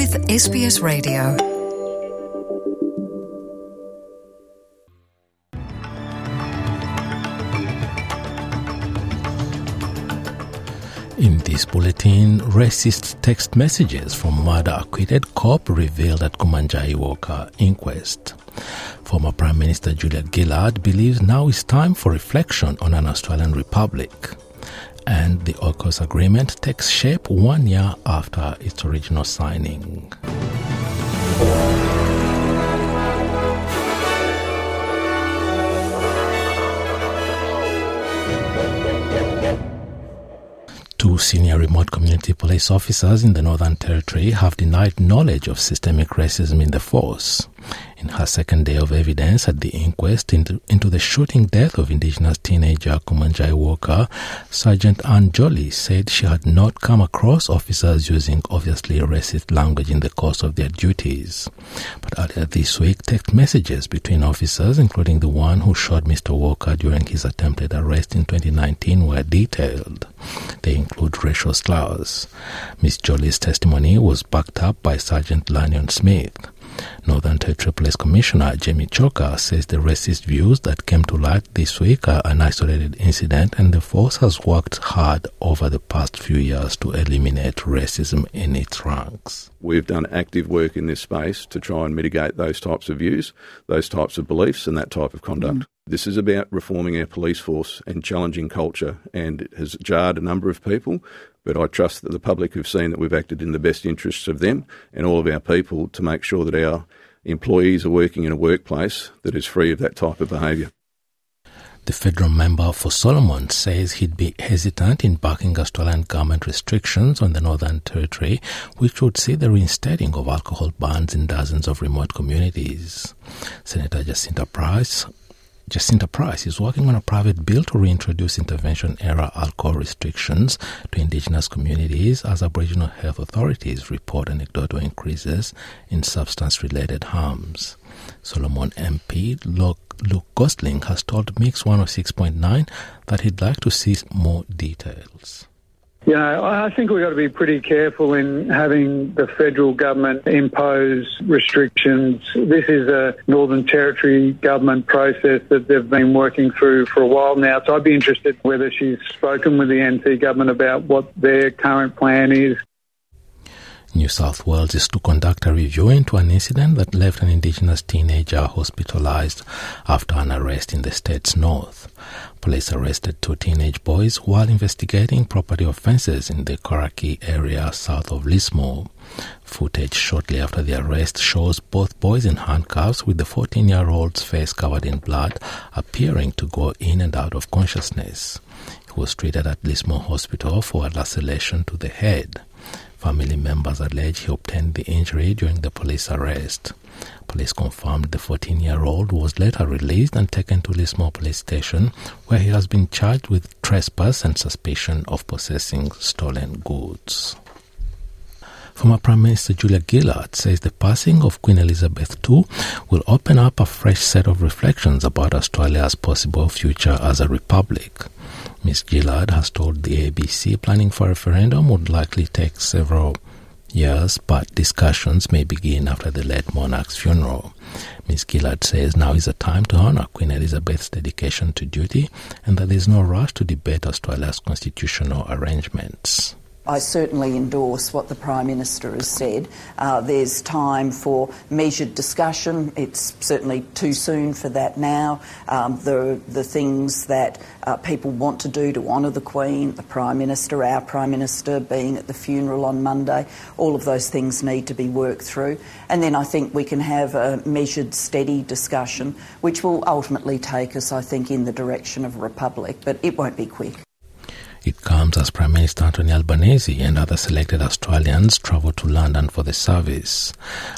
with SBS Radio. In this bulletin, racist text messages from murder acquitted cop revealed at Kumanjayi Walker inquest. Former Prime Minister Julia Gillard believes now is time for reflection on an Australian republic. And the AUKUS agreement takes shape one year after its original signing. Two senior remote community police officers in the Northern Territory have denied knowledge of systemic racism in the force. In her second day of evidence at the inquest into, into the shooting death of Indigenous teenager Kumanjayi Walker, Sergeant Anne Jolly said she had not come across officers using obviously racist language in the course of their duties. But earlier this week, text messages between officers, including the one who shot Mr. Walker during his attempted arrest in 2019, were detailed. They include racial slurs. Miss Jolly's testimony was backed up by Sergeant Lanyon Smith. Northern Territory Police Commissioner Jamie Chalker says the racist views that came to light this week are an isolated incident and the force has worked hard over the past few years to eliminate racism in its ranks. We've done active work in this space to try and mitigate those types of views, those types of beliefs, and that type of conduct. Mm. This is about reforming our police force and challenging culture, and it has jarred a number of people. But I trust that the public have seen that we've acted in the best interests of them and all of our people to make sure that our employees are working in a workplace that is free of that type of behaviour. The federal member for Solomon says he'd be hesitant in backing Australian government restrictions on the Northern Territory, which would see the reinstating of alcohol bans in dozens of remote communities. Senator Jacinta Price Jacinta Price is working on a private bill to reintroduce intervention era alcohol restrictions to Indigenous communities as Aboriginal health authorities report anecdotal increases in substance related harms. Solomon MP Luke Gosling has told Mix 106.9 that he'd like to see more details. You know, I think we've got to be pretty careful in having the federal government impose restrictions. This is a Northern Territory government process that they've been working through for a while now. So I'd be interested whether she's spoken with the NT government about what their current plan is. New South Wales is to conduct a review into an incident that left an Indigenous teenager hospitalized after an arrest in the state's north. Police arrested two teenage boys while investigating property offences in the Coraki area south of Lismore. Footage shortly after the arrest shows both boys in handcuffs with the 14 year old's face covered in blood appearing to go in and out of consciousness. He was treated at Lismore Hospital for a laceration to the head. Family members allege he obtained the injury during the police arrest. Police confirmed the 14 year old was later released and taken to Lismore Police Station, where he has been charged with trespass and suspicion of possessing stolen goods. Former Prime Minister Julia Gillard says the passing of Queen Elizabeth II will open up a fresh set of reflections about Australia's possible future as a republic. Ms. Gillard has told the ABC planning for a referendum would likely take several years, but discussions may begin after the late monarch's funeral. Ms. Gillard says now is the time to honour Queen Elizabeth's dedication to duty and that there is no rush to debate Australia's constitutional arrangements. I certainly endorse what the Prime Minister has said. Uh, there's time for measured discussion. It's certainly too soon for that now. Um, the, the things that uh, people want to do to honour the Queen, the Prime Minister, our Prime Minister being at the funeral on Monday, all of those things need to be worked through. And then I think we can have a measured, steady discussion, which will ultimately take us, I think, in the direction of a republic, but it won't be quick. It comes as Prime Minister Anthony Albanese and other selected Australians travel to London for the service.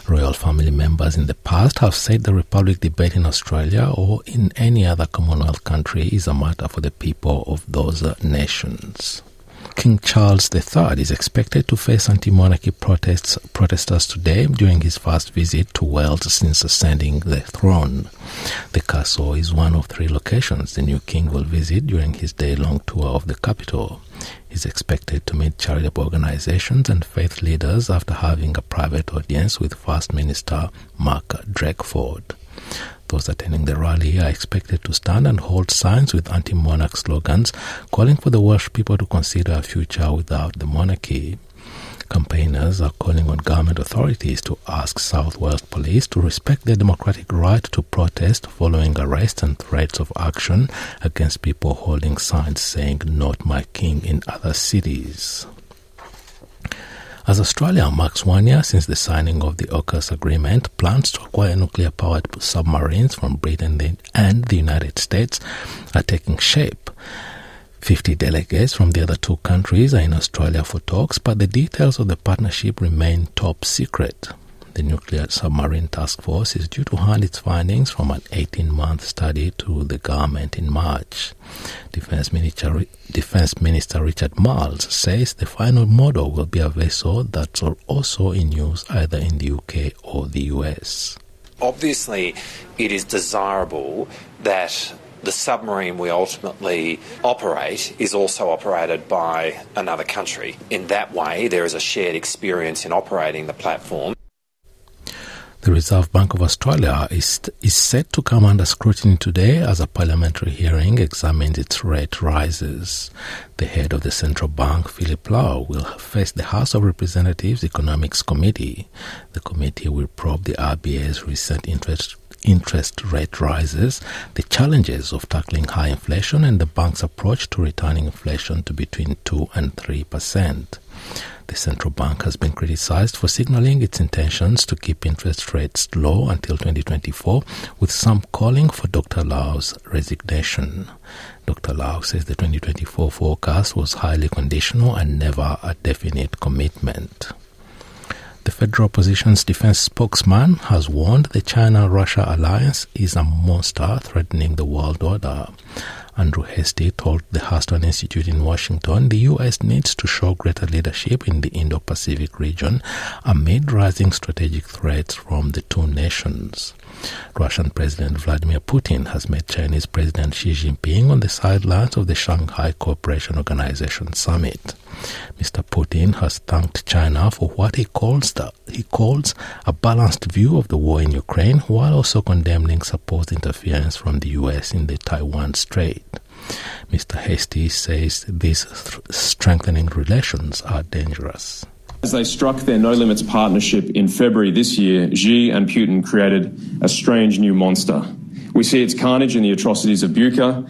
Royal family members in the past have said the Republic debate in Australia or in any other Commonwealth country is a matter for the people of those nations. King Charles III is expected to face anti-monarchy protests, protesters today during his first visit to Wales since ascending the throne. The castle is one of three locations the new king will visit during his day-long tour of the capital. He's expected to meet charitable organizations and faith leaders after having a private audience with First Minister Mark Drakeford. Those attending the rally are expected to stand and hold signs with anti monarch slogans calling for the Welsh people to consider a future without the monarchy. Campaigners are calling on government authorities to ask South Wales Police to respect their democratic right to protest following arrests and threats of action against people holding signs saying Not My King in other cities. As Australia marks one year since the signing of the AUKUS agreement, plans to acquire nuclear powered submarines from Britain and the United States are taking shape. 50 delegates from the other two countries are in Australia for talks, but the details of the partnership remain top secret. The Nuclear Submarine Task Force is due to hand its findings from an 18 month study to the government in March. Defense Minister, Defense Minister Richard Marles says the final model will be a vessel that's also in use either in the UK or the US. Obviously, it is desirable that the submarine we ultimately operate is also operated by another country. In that way, there is a shared experience in operating the platform. The Reserve Bank of Australia is, is set to come under scrutiny today as a parliamentary hearing examines its rate rises. The head of the central bank, Philip Lowe, will face the House of Representatives Economics Committee. The committee will probe the RBA's recent interest interest rate rises, the challenges of tackling high inflation, and the bank's approach to returning inflation to between 2 and 3 percent. The central bank has been criticized for signaling its intentions to keep interest rates low until 2024, with some calling for Dr. Lowe's resignation. Dr. Lowe says the 2024 forecast was highly conditional and never a definite commitment. The federal opposition's defense spokesman has warned the China Russia alliance is a monster threatening the world order. Andrew Hastie told the Hudson Institute in Washington the U.S. needs to show greater leadership in the Indo Pacific region amid rising strategic threats from the two nations. Russian President Vladimir Putin has met Chinese President Xi Jinping on the sidelines of the Shanghai Cooperation Organization summit. Mr. Putin has thanked China for what he calls the, he calls a balanced view of the war in Ukraine, while also condemning supposed interference from the U.S. in the Taiwan Strait. Mr. Hastie says these th- strengthening relations are dangerous. As they struck their no limits partnership in February this year, Xi and Putin created a strange new monster. We see its carnage in the atrocities of Bucha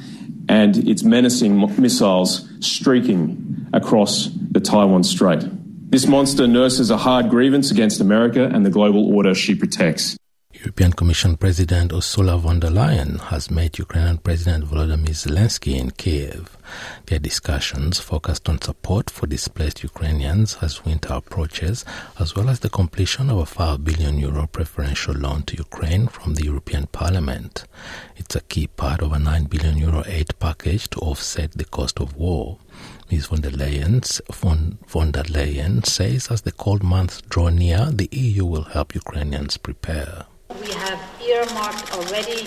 and its menacing missiles streaking across the Taiwan Strait. This monster nurses a hard grievance against America and the global order she protects. European Commission President Ursula von der Leyen has met Ukrainian President Volodymyr Zelensky in Kiev. Their discussions focused on support for displaced Ukrainians as winter approaches, as well as the completion of a 5 billion euro preferential loan to Ukraine from the European Parliament. It's a key part of a 9 billion euro aid package to offset the cost of war. Ms. von der, Leyen, von, von der Leyen says as the cold months draw near, the EU will help Ukrainians prepare. We have earmarked already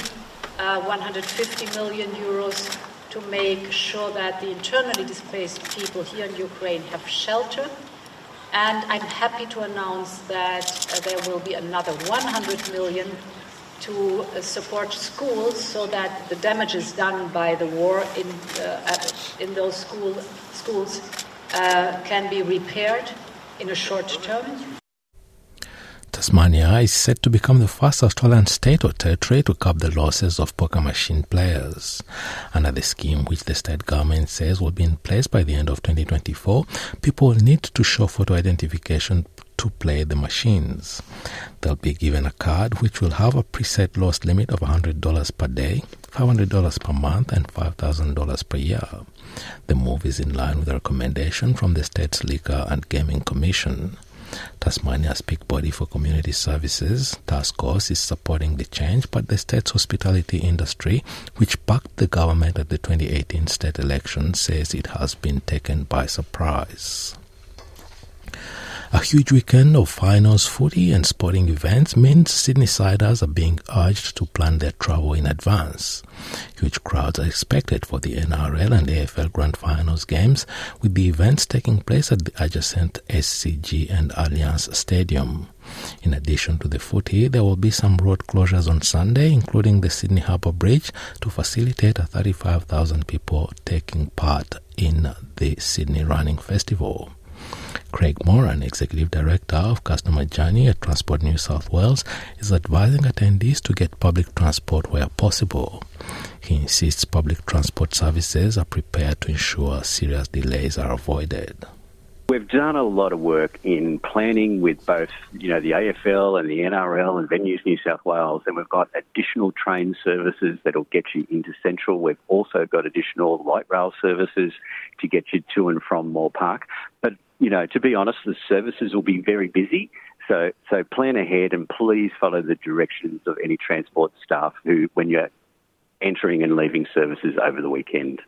uh, 150 million euros to make sure that the internally displaced people here in Ukraine have shelter. And I'm happy to announce that uh, there will be another 100 million to uh, support schools so that the damages done by the war in, uh, in those school, schools uh, can be repaired in a short term. Tasmania is set to become the first Australian state or territory to cap the losses of poker machine players. Under the scheme, which the state government says will be in place by the end of 2024, people will need to show photo identification to play the machines. They'll be given a card which will have a preset loss limit of $100 per day, $500 per month, and $5,000 per year. The move is in line with a recommendation from the state's Liquor and Gaming Commission. Tasmania's peak body for community services, TasCOSS, is supporting the change, but the state's hospitality industry, which backed the government at the 2018 state election, says it has been taken by surprise. A huge weekend of finals, footy, and sporting events means Sydney siders are being urged to plan their travel in advance. Huge crowds are expected for the NRL and AFL Grand Finals games, with the events taking place at the adjacent SCG and Allianz Stadium. In addition to the footy, there will be some road closures on Sunday, including the Sydney Harbour Bridge, to facilitate a 35,000 people taking part in the Sydney Running Festival. Craig Moran, Executive Director of Customer Journey at Transport New South Wales, is advising attendees to get public transport where possible. He insists public transport services are prepared to ensure serious delays are avoided. We've done a lot of work in planning with both, you know, the AFL and the NRL and Venues New South Wales, and we've got additional train services that'll get you into Central. We've also got additional light rail services to get you to and from Moore Park. But, you know, to be honest, the services will be very busy. So, so plan ahead and please follow the directions of any transport staff who, when you're entering and leaving services over the weekend.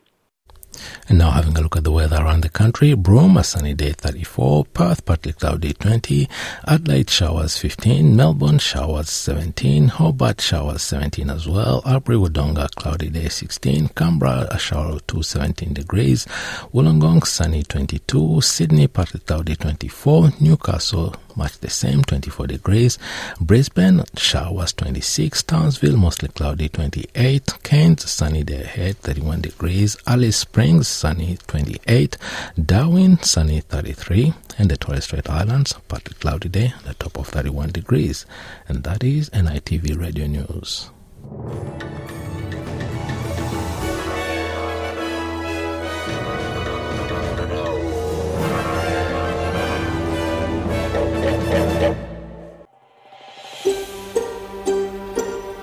And now having a look at the weather around the country. Broome, a sunny day 34. Perth, partly cloudy 20. Adelaide, showers 15. Melbourne, showers 17. Hobart, showers 17 as well. Albury, Wodonga, cloudy day 16. Canberra, a shower of 2, 17 degrees. Wollongong, sunny 22. Sydney, partly cloudy 24. Newcastle, much the same, 24 degrees. Brisbane, showers 26. Townsville, mostly cloudy 28. Cairns, sunny day ahead, 31 degrees. Alice Springs, sunny 28. Darwin, sunny 33. And the Torres Strait Islands, partly cloudy day, the top of 31 degrees. And that is NITV Radio News.